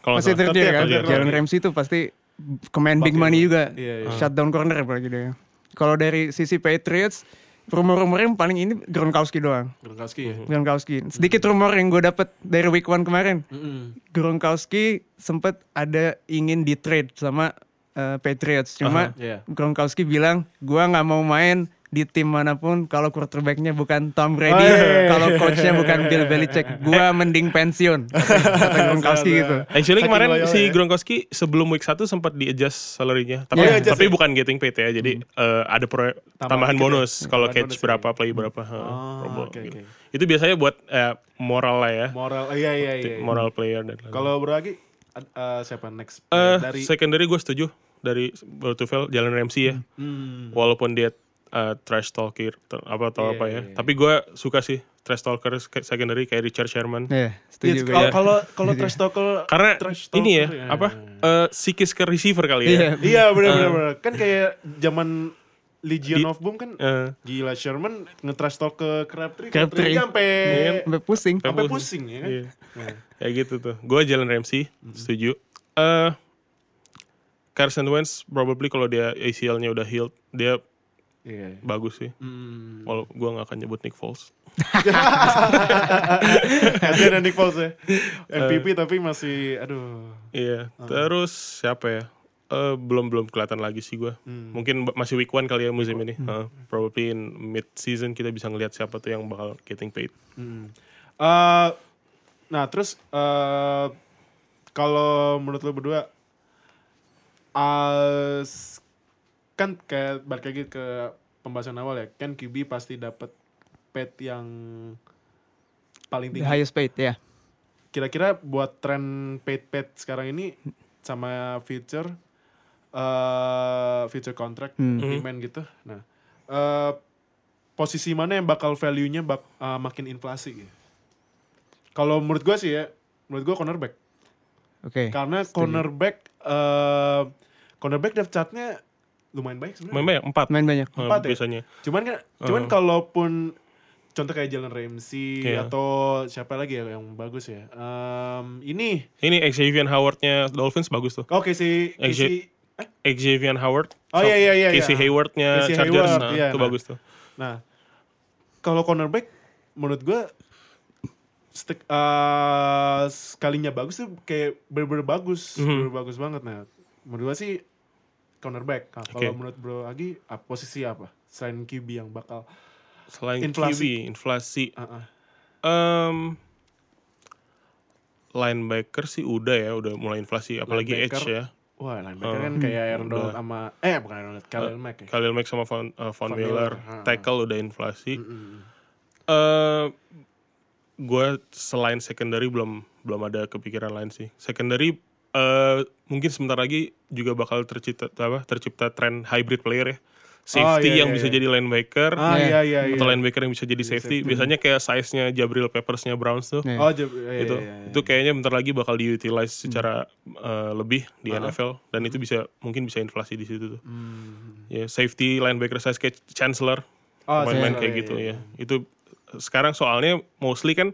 Speaker 3: kalau
Speaker 2: Masih tertier kan? Jalen. Ramsey itu pasti commanding
Speaker 1: Pakai
Speaker 2: money juga.
Speaker 1: Iya, iya.
Speaker 2: Shutdown corner apalagi dia. Kalau dari sisi Patriots, rumor-rumornya yang paling ini Gronkowski doang.
Speaker 1: Gronkowski ya.
Speaker 2: Gronkowski. Sedikit rumor yang gue dapet dari week one kemarin.
Speaker 1: Mm-mm.
Speaker 2: Gronkowski sempet ada ingin di trade sama eh, Patriots. Cuma
Speaker 1: Iya.
Speaker 2: Gronkowski bilang, gua nggak mau main di tim mana pun kalau quarterbacknya bukan Tom Brady,
Speaker 1: Oh, iya, iya,
Speaker 2: kalau
Speaker 1: iya.
Speaker 2: coachnya bukan Bill Belichick, gua mending pensiun. Kata Gronkowski gitu.
Speaker 3: Actually
Speaker 1: Saking
Speaker 3: kemarin
Speaker 1: loyal
Speaker 3: si
Speaker 1: ya.
Speaker 3: Gronkowski sebelum week 1 sempat di adjust salary-nya. Tapi,
Speaker 2: Iya,
Speaker 1: adjust
Speaker 3: tapi
Speaker 1: ya?
Speaker 3: bukan getting paid ya. Jadi eh, ada pro- tambahan,
Speaker 1: dikit ya?
Speaker 3: bonus kalau
Speaker 1: Tambahan
Speaker 3: catch
Speaker 1: bonus
Speaker 3: berapa,
Speaker 1: ya.
Speaker 3: play berapa. ha,
Speaker 1: Oh,
Speaker 3: promo
Speaker 1: oke,
Speaker 3: gitu.
Speaker 1: oke.
Speaker 3: Itu biasanya buat eh, moral lah ya.
Speaker 1: Moral, iya iya iya. iya.
Speaker 3: Moral player dan lain-lain.
Speaker 1: Kalau beragi uh, siapa next
Speaker 3: Eh,
Speaker 1: dari
Speaker 3: secondary gue setuju dari Bertuvel Jalan Ramsey ya.
Speaker 1: Hmm.
Speaker 3: Walaupun dia eh, trash talker ter- apa atau
Speaker 1: Iya,
Speaker 3: apa ya.
Speaker 1: iya.
Speaker 3: Tapi gue suka sih trash talker se- secondary kayak Richard Sherman.
Speaker 2: Iya,
Speaker 1: Iya,
Speaker 2: setuju gue.
Speaker 1: kalau kalau kalau trash talker
Speaker 3: Karena
Speaker 1: trash
Speaker 3: ini ya,
Speaker 1: talker,
Speaker 3: apa eh, psikis ke receiver kali ya.
Speaker 2: Iya.
Speaker 1: Iya benar benar benar. Kan kayak zaman Legion
Speaker 3: Di-
Speaker 1: of Boom kan
Speaker 3: Eh,
Speaker 1: gila Sherman nge-trash talk ke Crabtree,
Speaker 2: Crabtree.
Speaker 1: Sampai
Speaker 2: Sampai pusing.
Speaker 1: sampai pusing ya kan.
Speaker 3: Iya.
Speaker 1: Nah.
Speaker 3: Kayak gitu tuh. Gue Jalen Ramsey, setuju. Eh Carson Wentz probably kalau dia ACL-nya udah healed, dia
Speaker 1: Iya.
Speaker 3: bagus sih.
Speaker 1: Hmm.
Speaker 3: Walau gue gak akan nyebut Nick Foles.
Speaker 1: Kasihan Nick Foles ya. MVP tapi masih aduh.
Speaker 3: Iya. Terus siapa ya? Eh belum belum kelihatan lagi sih gue. Mungkin ba- masih week one kali ya musim ini. Eh, probably in mid season kita bisa ngelihat siapa tuh yang bakal getting paid.
Speaker 1: Hmm. Eh, nah terus eh kalau menurut lo berdua eh, s- kan kayak balik lagi ke pembahasan awal ya kan QB pasti dapat pet yang paling
Speaker 2: The
Speaker 1: tinggi.
Speaker 2: highest paid ya.
Speaker 1: Kira-kira buat tren paid paid sekarang ini sama future eh future contract
Speaker 2: Hmm.
Speaker 1: agreement gitu. Nah, eh posisi mana yang bakal value-nya bak, eh, makin inflasi gitu. Kalau menurut gua sih ya, menurut gua cornerback.
Speaker 2: Oke.
Speaker 1: Karena cornerback eh cornerback depth chart-nya lumayan baik sebenarnya.
Speaker 3: Main banyak empat.
Speaker 2: Main banyak.
Speaker 3: eh,
Speaker 1: Empat ya?
Speaker 3: biasanya.
Speaker 1: Cuman kan, cuman kalaupun contoh kayak Jalen Ramsey
Speaker 3: Iya.
Speaker 1: atau siapa lagi ya yang bagus ya? Em, ini,
Speaker 3: Ini Xavier Howard-nya Dolphins bagus tuh.
Speaker 1: oke si
Speaker 3: Ex-
Speaker 1: si eh,
Speaker 3: Xavier Howard.
Speaker 1: Oh, iya, iya, iya,
Speaker 3: Casey
Speaker 1: iya.
Speaker 3: Hayward-nya
Speaker 1: Casey
Speaker 3: Chargers.
Speaker 1: Hayward,
Speaker 3: nah,
Speaker 1: iya,
Speaker 3: itu
Speaker 1: nah.
Speaker 3: bagus tuh.
Speaker 1: Nah, kalau cornerback menurut gue stek- eh, sekalinya bagus tuh kayak bener-bener bagus,
Speaker 3: Mhm.
Speaker 1: bener-bener bagus banget. Nah, menurut gue sih cornerback. Nah, kalau
Speaker 3: Oke.
Speaker 1: menurut Bro Agi, apa, posisi apa? Selain QB yang bakal
Speaker 3: Selain
Speaker 1: Inflasi.
Speaker 3: QB, inflasi.
Speaker 1: uh, uh,
Speaker 3: Em, linebacker sih udah ya, udah mulai inflasi. Apalagi
Speaker 1: Linebacker.
Speaker 3: Edge ya.
Speaker 1: Wah, linebacker
Speaker 3: Oh,
Speaker 1: kan kayak Aaron. Donald sama eh bukan Aaron Donald, Khalil Mack ya.
Speaker 3: Khalil Mack sama Von, uh, Von
Speaker 1: Von
Speaker 3: Miller.
Speaker 1: Miller, ah.
Speaker 3: Tackle udah inflasi. Eh gue selain secondary belum belum ada kepikiran lain sih. Secondary eh mungkin sebentar lagi juga bakal tercipta apa tercipta tren hybrid player ya. Safety
Speaker 1: iya,
Speaker 3: yang
Speaker 1: iya,
Speaker 3: bisa
Speaker 1: iya.
Speaker 3: jadi linebacker
Speaker 1: Ah
Speaker 2: Iya.
Speaker 1: iya iya iya.
Speaker 3: atau linebacker yang bisa jadi safety. Biasanya kayak size-nya Jabril Peppers-nya Browns tuh.
Speaker 2: Iya.
Speaker 1: Oh, jab- iya,
Speaker 3: itu
Speaker 1: iya, iya.
Speaker 3: itu kayaknya bentar lagi bakal diutilize secara
Speaker 1: Hmm.
Speaker 3: eh, lebih di
Speaker 1: Ah.
Speaker 3: NFL dan itu bisa mungkin bisa inflasi di situ tuh.
Speaker 1: Hmm.
Speaker 3: Ya, safety linebacker size kayak Chancellor
Speaker 1: Oh, Chancellor,
Speaker 3: kayak
Speaker 1: iya,
Speaker 3: gitu
Speaker 1: iya.
Speaker 3: ya. Itu sekarang soalnya mostly kan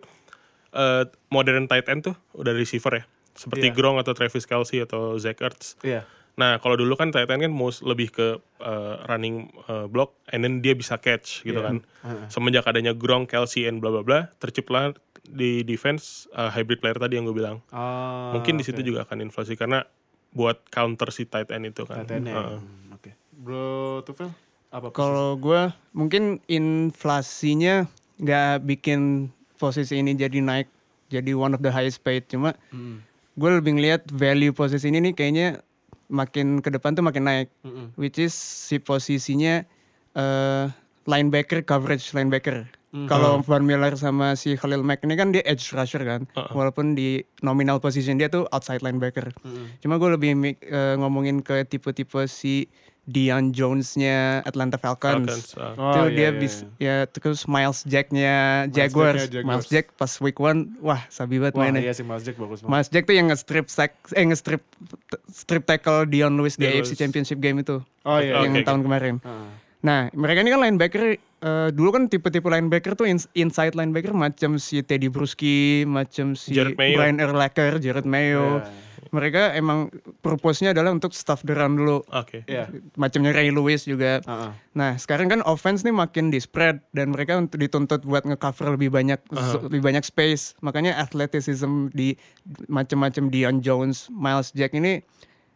Speaker 3: eh, modern tight end tuh udah receiver ya. Seperti
Speaker 1: Iya.
Speaker 3: Gronk atau Travis Kelce atau Zach Ertz.
Speaker 1: Iya.
Speaker 3: Nah, kalau dulu kan tight end kan most lebih ke eh, running eh, block and then dia bisa catch gitu
Speaker 1: Iya.
Speaker 3: kan.
Speaker 1: Heeh.
Speaker 3: Semenjak adanya Gronk, Kelce and bla bla bla, terciptalah di defense eh, hybrid player tadi yang gue bilang.
Speaker 1: Ah,
Speaker 3: Mungkin di situ juga akan inflasi karena buat counter si tight end itu kan.
Speaker 1: Tight end.
Speaker 3: Heeh.
Speaker 1: Hmm, Oke. Bro Tufel apa?
Speaker 2: Kalau gue mungkin inflasinya nggak bikin posisi ini jadi naik jadi one of the highest paid cuma
Speaker 1: Mm-mm.
Speaker 2: Gue lebih ngeliat value posisi ini nih kayaknya makin ke depan tuh makin naik.
Speaker 1: Mm-mm.
Speaker 2: which is si posisinya eh linebacker coverage linebacker. Kalau Van Miller sama si Khalil Mack ini kan dia edge rusher kan walaupun di nominal position dia tuh outside linebacker.
Speaker 1: Mm-mm.
Speaker 2: cuma gue lebih eh, ngomongin ke tipe-tipe si Dion Jones-nya Atlanta Falcons,
Speaker 3: Falcons, ah.
Speaker 1: Oh,
Speaker 2: itu
Speaker 1: iya,
Speaker 2: dia
Speaker 1: iya,
Speaker 2: bis
Speaker 1: iya.
Speaker 2: ya terus Miles Jack-nya Jaguars.
Speaker 1: Jack-nya Jaguars.
Speaker 2: Miles Jack pas week one wah sabi banget
Speaker 1: Wah,
Speaker 2: mainnya.
Speaker 1: iya sih Mas Jack bagus banget.
Speaker 2: Miles Jack tuh yang nge-strip sack eh nge-strip strip tackle Dion Lewis di
Speaker 3: Dion
Speaker 2: AFC. Championship game itu
Speaker 1: Oh iya.
Speaker 2: yang
Speaker 3: Oke,
Speaker 2: tahun kemarin.
Speaker 1: Heeh.
Speaker 2: Nah, mereka ini kan linebacker eh, dulu kan tipe-tipe linebacker tuh ins- inside linebacker macam si Teddy Bruschi, macam si. Brian Urlacher, Jared Mayo.
Speaker 1: Iya.
Speaker 2: Mereka emang purpose-nya adalah untuk stuff the run dulu.
Speaker 3: Oke.
Speaker 1: Iya.
Speaker 2: Macamnya Ray Lewis juga.
Speaker 1: Heeh.
Speaker 2: Nah, sekarang kan offense nih makin di spread dan mereka untuk dituntut buat ngecover lebih banyak lebih banyak space. Makanya athleticism di macam-macam Dion Jones, Miles Jack ini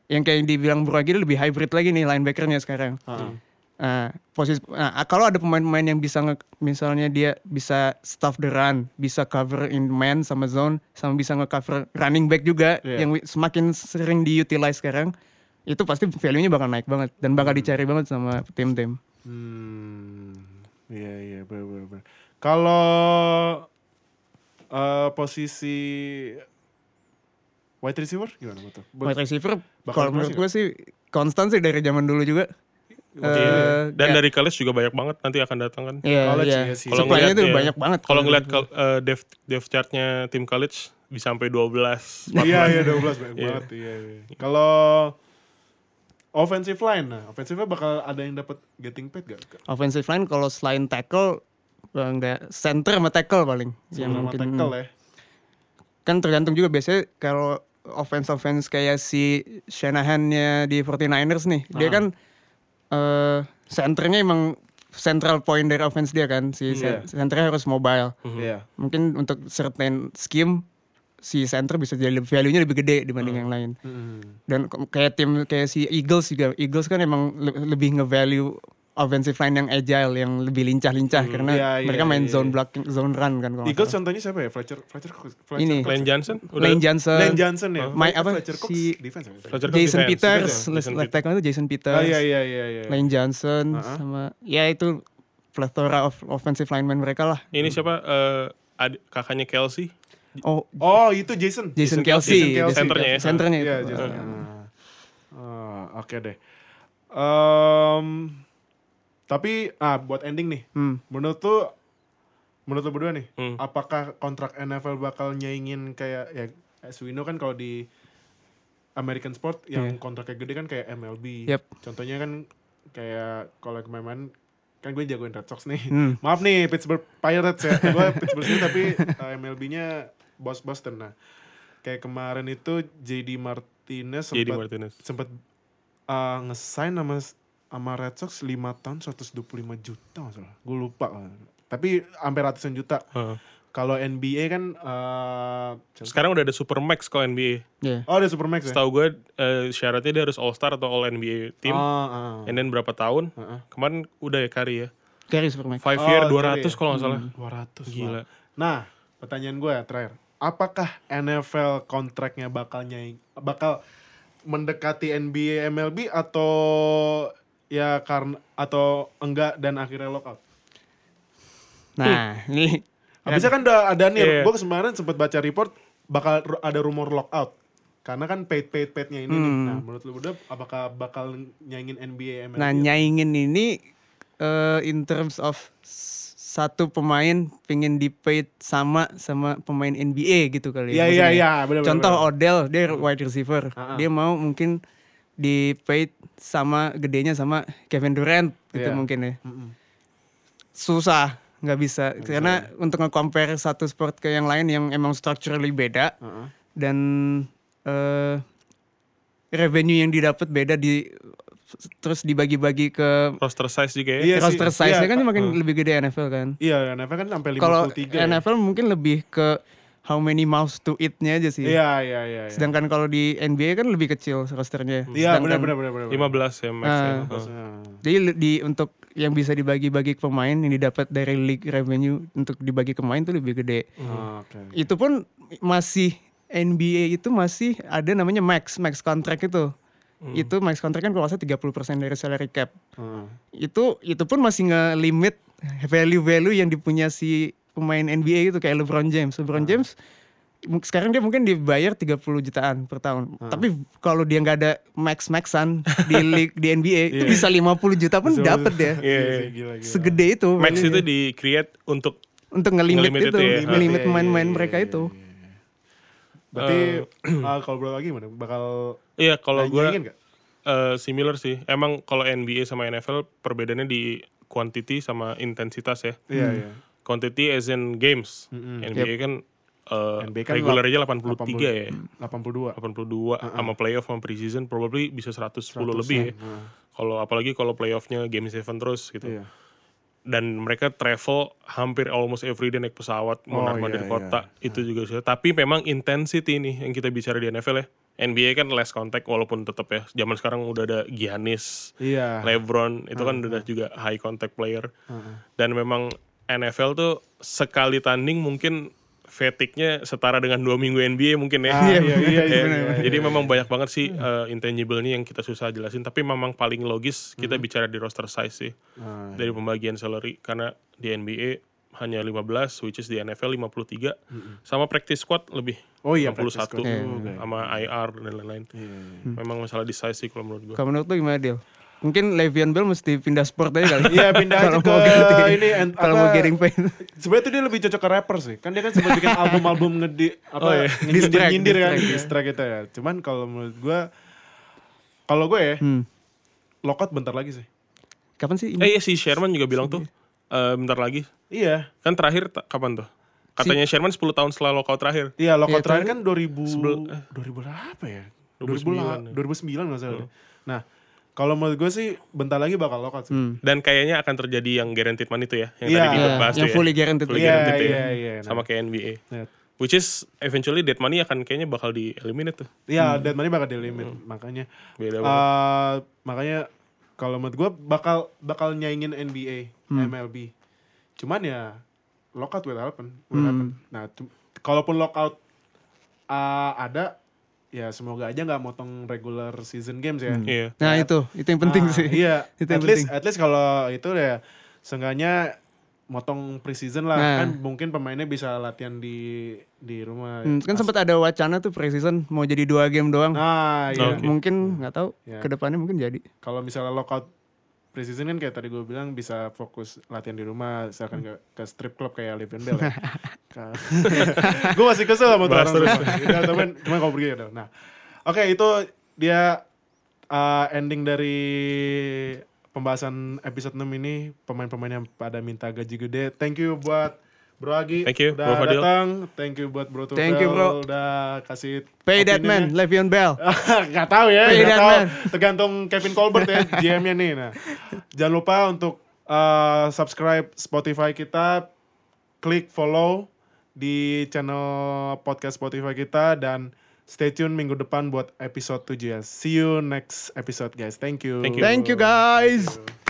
Speaker 2: yang kayak dibilang Bro Agi lebih hybrid lagi nih linebackernya sekarang.
Speaker 1: Heeh.
Speaker 2: Nah, posisi nah, kalau ada pemain-pemain yang bisa nge, misalnya dia bisa stuff the run, bisa cover in man sama zone, sama bisa nge-cover running back juga
Speaker 1: Iya.
Speaker 2: yang semakin sering diutilize sekarang, itu pasti value-nya bakal naik banget dan bakal dicari banget sama tim-tim.
Speaker 1: Hmm. Iya iya benar benar. benar. Kalau eh, posisi wide receiver gimana betul?
Speaker 2: Wide receiver kalau menurut gue sih konstan sih dari zaman dulu juga. Eh,
Speaker 3: Dan
Speaker 2: ya.
Speaker 3: dari college juga banyak banget nanti akan datang kan.
Speaker 2: Iya,
Speaker 1: college
Speaker 2: iya
Speaker 1: sih.
Speaker 3: Kalau ngeliat
Speaker 2: tuh
Speaker 3: ya,
Speaker 2: banyak banget.
Speaker 3: Kalau ngeliat kal- eh, depth depth chartnya tim college bisa sampai 12.
Speaker 1: Iya iya 12 banyak
Speaker 3: Iya.
Speaker 1: banget. Iya iya. Kalau offensive line nah, offensive line bakal ada yang dapat getting paid gak?
Speaker 2: offensive line kalau selain tackle bang da- center sama tackle paling yang
Speaker 1: Sama
Speaker 2: mungkin
Speaker 1: tackle ya.
Speaker 2: kan tergantung juga biasanya kalau offense offense kayak si Shanahan-nya di 49ers nih dia
Speaker 1: Ah.
Speaker 2: kan eh centernya emang central point dari offense dia kan si
Speaker 1: Iya.
Speaker 2: centernya harus mobile
Speaker 1: Iya.
Speaker 2: mungkin untuk certain scheme si center bisa jadi value-nya lebih gede dibanding yang lain
Speaker 1: Hmm.
Speaker 2: dan kayak tim kayak si Eagles juga Eagles kan emang le- lebih nge-value offensive line yang agile yang lebih lincah-lincah karena
Speaker 1: iya, iya,
Speaker 2: mereka main
Speaker 1: iya,
Speaker 2: zone
Speaker 1: iya.
Speaker 2: blocking zone run kan kalau
Speaker 1: Eagles contohnya siapa ya? Fletcher Fletcher, Fletcher
Speaker 2: Ini.
Speaker 3: Lane Johnson udah
Speaker 2: Lane Johnson,
Speaker 1: Lane Johnson ya.
Speaker 2: Mike apa,
Speaker 1: Fletcher Cox
Speaker 2: si-
Speaker 1: defense ya?
Speaker 3: Fletcher Cox
Speaker 2: Jason
Speaker 3: defense,
Speaker 2: Peters,
Speaker 3: defense ya,
Speaker 2: left,
Speaker 3: Jason
Speaker 2: tackle itu Jason Peters,
Speaker 1: Oh iya iya iya iya.
Speaker 2: Lane Johnson
Speaker 1: Uh-huh.
Speaker 2: sama ya itu plethora of offensive lineman mereka lah.
Speaker 3: Ini siapa? Eh, ad- kakaknya Kelsey.
Speaker 2: Oh,
Speaker 1: Oh itu Jason.
Speaker 2: Jason Kelsey,
Speaker 1: Jason Kelsey.
Speaker 3: Centernya ya?
Speaker 2: Centernya
Speaker 1: Iya
Speaker 2: itu.
Speaker 1: Jason. Ah, Oke deh. Em, tapi ah buat ending nih.
Speaker 2: Hmm.
Speaker 1: Menurut tuh menurut lu berdua nih,
Speaker 3: Hmm.
Speaker 1: apakah kontrak NFL bakal nyaingin kayak ya as we know kan kalau di American sport yang kontraknya gede kan kayak MLB.
Speaker 2: Yep.
Speaker 1: Contohnya kan kayak kalau kemarin kan gue jagoin Red Sox nih.
Speaker 2: Hmm.
Speaker 1: Maaf nih Pittsburgh Pirates ya. gue Pittsburgh sendiri tapi uh, MLB-nya Bos Boston. Nah, kayak kemarin itu JD Martinez
Speaker 3: JD
Speaker 1: sempat
Speaker 3: Martinez.
Speaker 1: sempat uh, nge-sign sama sama Red Sox 5 tahun 125 juta masalah. Gue lupa. Tapi hampir ratusan juta.
Speaker 3: Heeh.
Speaker 1: Kalau NBA kan uh,
Speaker 3: Sekarang udah ada Supermax kalau NBA.
Speaker 2: Iya.
Speaker 1: Oh, ada Supermax ya?
Speaker 3: Setahu gue eh, syaratnya dia harus All Star atau All NBA team.
Speaker 1: Ah, ah.
Speaker 3: And then berapa tahun?
Speaker 1: Heeh.
Speaker 3: Kemarin udah ya Kari ya.
Speaker 2: Carry Supermax.
Speaker 3: Five
Speaker 1: Oh,
Speaker 3: year
Speaker 1: Curry
Speaker 3: 200
Speaker 1: ya?
Speaker 3: kalau nggak salah.
Speaker 1: 200
Speaker 3: Gila.
Speaker 1: Wah. Nah, pertanyaan gue ya terakhir. Apakah NFL kontraknya bakal nyaing bakal mendekati NBA MLB atau ya karena atau enggak dan akhirnya lockout?
Speaker 2: Nah, ini
Speaker 1: Habisnya kan udah ada nih,
Speaker 3: Iya.
Speaker 1: gue kemarin sempat baca report bakal ada rumor lockout. Karena kan paid paid paidnya ini nih.
Speaker 2: Hmm.
Speaker 1: Nah, menurut lu udah apakah bakal nyaingin NBA MLB?
Speaker 2: Nah nyaingin ini eh, in terms of satu pemain pengen di paid sama sama pemain NBA gitu kali
Speaker 1: Iya
Speaker 2: ya.
Speaker 1: iya iya, benar
Speaker 2: Contoh Odell dia wide receiver.
Speaker 1: Ah, ah.
Speaker 2: Dia mau mungkin di paid sama gedenya sama Kevin Durant gitu
Speaker 1: Iya.
Speaker 2: mungkin ya. Susah nggak bisa karena untuk nge-compare satu sport ke yang lain yang emang structurally beda
Speaker 1: Heeh.
Speaker 2: dan eh revenue yang didapat beda di terus dibagi-bagi ke
Speaker 3: Roster size juga ya.
Speaker 1: Iya sih.
Speaker 2: roster size-nya
Speaker 1: Iya,
Speaker 2: kan makin lebih gede NFL kan.
Speaker 1: Iya, NFL kan sampai 53
Speaker 2: Kalau
Speaker 1: ya.
Speaker 2: NFL mungkin lebih ke how many mouths to eat-nya aja sih.
Speaker 1: Iya, iya, iya. iya.
Speaker 2: Sedangkan kalau di NBA kan lebih kecil rosternya.
Speaker 1: Iya, benar benar benar benar.
Speaker 3: 15 ya max ya.
Speaker 2: Ah.
Speaker 1: Nah.
Speaker 2: Jadi di untuk yang bisa dibagi-bagi ke pemain yang didapat dari league revenue untuk dibagi ke pemain tuh lebih gede.
Speaker 1: Oh, Oke.
Speaker 2: Itu pun masih NBA itu masih ada namanya max max contract itu. Itu max contract kan kalau salah 30% dari salary cap.
Speaker 1: Heeh.
Speaker 2: Itu itu pun masih nge-limit value-value yang dipunya si pemain NBA itu kayak LeBron James. LeBron James mu- sekarang dia mungkin dibayar 30 jutaan per tahun. Tapi kalau dia nggak ada max-maxan di league di NBA itu bisa 50 juta pun dapat dia.
Speaker 3: Iya,
Speaker 1: Iya,
Speaker 3: iya.
Speaker 1: sih, gila gila.
Speaker 2: Segede itu.
Speaker 3: Max itu di create untuk
Speaker 2: untuk ngelimit
Speaker 3: ngelimit
Speaker 2: itu,
Speaker 3: itu ya.
Speaker 2: ngelimit
Speaker 1: Iya,
Speaker 2: pemain-pemain
Speaker 1: iya,
Speaker 2: mereka
Speaker 1: iya,
Speaker 2: itu.
Speaker 1: iya, iya. Berarti kalau bro lagi gimana? Bakal
Speaker 3: Iya, kalau gue eh, similar sih. Emang kalau NBA sama NFL perbedaannya di quantity sama intensitas ya.
Speaker 1: Iya, iya.
Speaker 3: Quantity as in games.
Speaker 1: Mm-mm.
Speaker 3: NBA kan eh,
Speaker 1: NBA kan
Speaker 3: regular aja 83 ya.
Speaker 1: 82.
Speaker 3: 82 sama playoff sama preseason probably bisa 110 lebih ya.
Speaker 1: Heeh.
Speaker 3: Kalau apalagi kalau playoffnya game 7 terus gitu.
Speaker 1: Iya.
Speaker 3: Dan mereka travel hampir almost every day naik pesawat
Speaker 1: Oh,
Speaker 3: mondar
Speaker 1: iya,
Speaker 3: mandir kota itu juga susah. Tapi memang intensity nih yang kita bicara di NFL ya. NBA kan less contact walaupun tetap ya. Zaman sekarang udah ada Giannis,
Speaker 1: Iya.
Speaker 3: LeBron itu kan udah juga high contact player.
Speaker 1: Heeh.
Speaker 3: Dan memang NFL tuh sekali tanding mungkin fatigue-nya setara dengan dua minggu NBA mungkin ya.
Speaker 1: Ah, iya, iya, iya,
Speaker 3: Ya,
Speaker 1: iya,
Speaker 3: Jadi memang banyak banget sih uh, intangible-nya yang kita susah jelasin. Tapi memang paling logis kita
Speaker 1: Hmm.
Speaker 3: bicara di roster size sih.
Speaker 1: Ah,
Speaker 3: Dari pembagian salary. Karena di NBA hanya 15, which is di NFL 53. Sama practice squad lebih.
Speaker 1: Oh iya,
Speaker 3: 61
Speaker 1: practice squad
Speaker 3: sama IR dan lain-lain.
Speaker 1: Iya, iya.
Speaker 3: Memang masalah di size sih kalau menurut gue.
Speaker 2: Kalau menurut lu gimana Del? Mungkin Le'Veon Bell mesti pindah sport aja kali.
Speaker 1: Iya, pindah aja
Speaker 2: Kalau
Speaker 1: ke
Speaker 2: mau ganti-
Speaker 1: ini, and-
Speaker 2: Kalau
Speaker 1: apa-
Speaker 2: mau getting paid.
Speaker 1: Sebenarnya tuh dia lebih cocok ke rapper sih. Kan dia kan sempat bikin album-album ngedi apa
Speaker 3: Oh, iya.
Speaker 1: nyindir nyindir kan,
Speaker 2: distract, ya.
Speaker 1: distract gitu ya. Cuman kalau menurut gua kalau gue ya,
Speaker 2: Hmm.
Speaker 1: lockout bentar lagi sih.
Speaker 2: Kapan sih ini?
Speaker 3: Eh iya si Sherman juga bilang tuh eh, bentar lagi.
Speaker 1: Iya.
Speaker 3: Kan terakhir kapan tuh? Katanya Sherman 10 tahun setelah lockout terakhir.
Speaker 1: Iya, lockout
Speaker 2: Iya,
Speaker 1: terakhir kan 2000
Speaker 3: sebel-
Speaker 1: 2000 berapa ya?
Speaker 3: 2009
Speaker 1: 2009 2009 nggak salah. deh. Nah, kalau menurut gue sih bentar lagi bakal lockout sih.
Speaker 2: Hmm.
Speaker 3: Dan kayaknya akan terjadi yang guaranteed money itu ya, yang
Speaker 1: Iya.
Speaker 3: tadi kita bahas
Speaker 2: yang
Speaker 3: tuh ya.
Speaker 2: fully guaranteed.
Speaker 3: Fully
Speaker 1: Iya,
Speaker 3: guaranteed ya.
Speaker 1: iya, iya. Nah.
Speaker 3: Sama kayak NBA.
Speaker 1: Iya.
Speaker 3: Which is eventually dead money akan kayaknya bakal di eliminate tuh.
Speaker 1: Iya, dead money bakal di limit. Makanya
Speaker 3: Beda
Speaker 1: eh,
Speaker 3: banget.
Speaker 1: makanya kalau menurut gue bakal bakal nyaingin NBA,
Speaker 2: Hmm.
Speaker 1: MLB. Cuman ya lockout will happen. Will happen. Nah, kalaupun lockout eh, ada ya semoga aja nggak motong regular season games ya.
Speaker 3: Iya.
Speaker 2: Nah itu, itu yang penting
Speaker 1: Ah,
Speaker 2: sih.
Speaker 1: Iya.
Speaker 2: Itu
Speaker 1: at
Speaker 2: yang
Speaker 1: least
Speaker 2: penting.
Speaker 1: at least kalau itu ya seenggaknya motong preseason lah
Speaker 2: Nah.
Speaker 1: kan mungkin pemainnya bisa latihan di di rumah.
Speaker 2: Hmm, kan sempat ada wacana tuh preseason mau jadi dua game doang.
Speaker 1: Nah, iya.
Speaker 3: Oke.
Speaker 2: Mungkin nggak tahu
Speaker 1: Ya.
Speaker 2: ke depannya mungkin jadi.
Speaker 1: Kalau misalnya lockout preseason kan kayak tadi gue bilang bisa fokus latihan di rumah, misalkan ke, ke strip club kayak Le'Veon Bell ya. gue masih kesel sama tuh orang
Speaker 3: terus.
Speaker 1: rumah. Udah, temen, cuma kalau pergi udah. Nah, oke itu dia uh, ending dari pembahasan episode 6 ini pemain-pemain yang pada minta gaji gede. Thank you buat Bro Agi
Speaker 3: Thank you,
Speaker 1: udah
Speaker 3: Bro Fadil.
Speaker 1: datang. Thank you buat Bro Tufel
Speaker 2: Thank you, Bro.
Speaker 1: udah kasih
Speaker 2: Pay that man, Le'Veon Bell.
Speaker 1: Gak tahu ya,
Speaker 2: Pay
Speaker 1: gak tahu.
Speaker 2: man.
Speaker 1: Tergantung Kevin Colbert ya, GM-nya nih. Nah, jangan lupa untuk uh, subscribe Spotify kita, klik follow di channel podcast Spotify kita dan stay tune minggu depan buat episode 7 ya. See you next episode guys. Thank you.
Speaker 3: Thank you.
Speaker 2: Thank you guys.
Speaker 1: Thank you.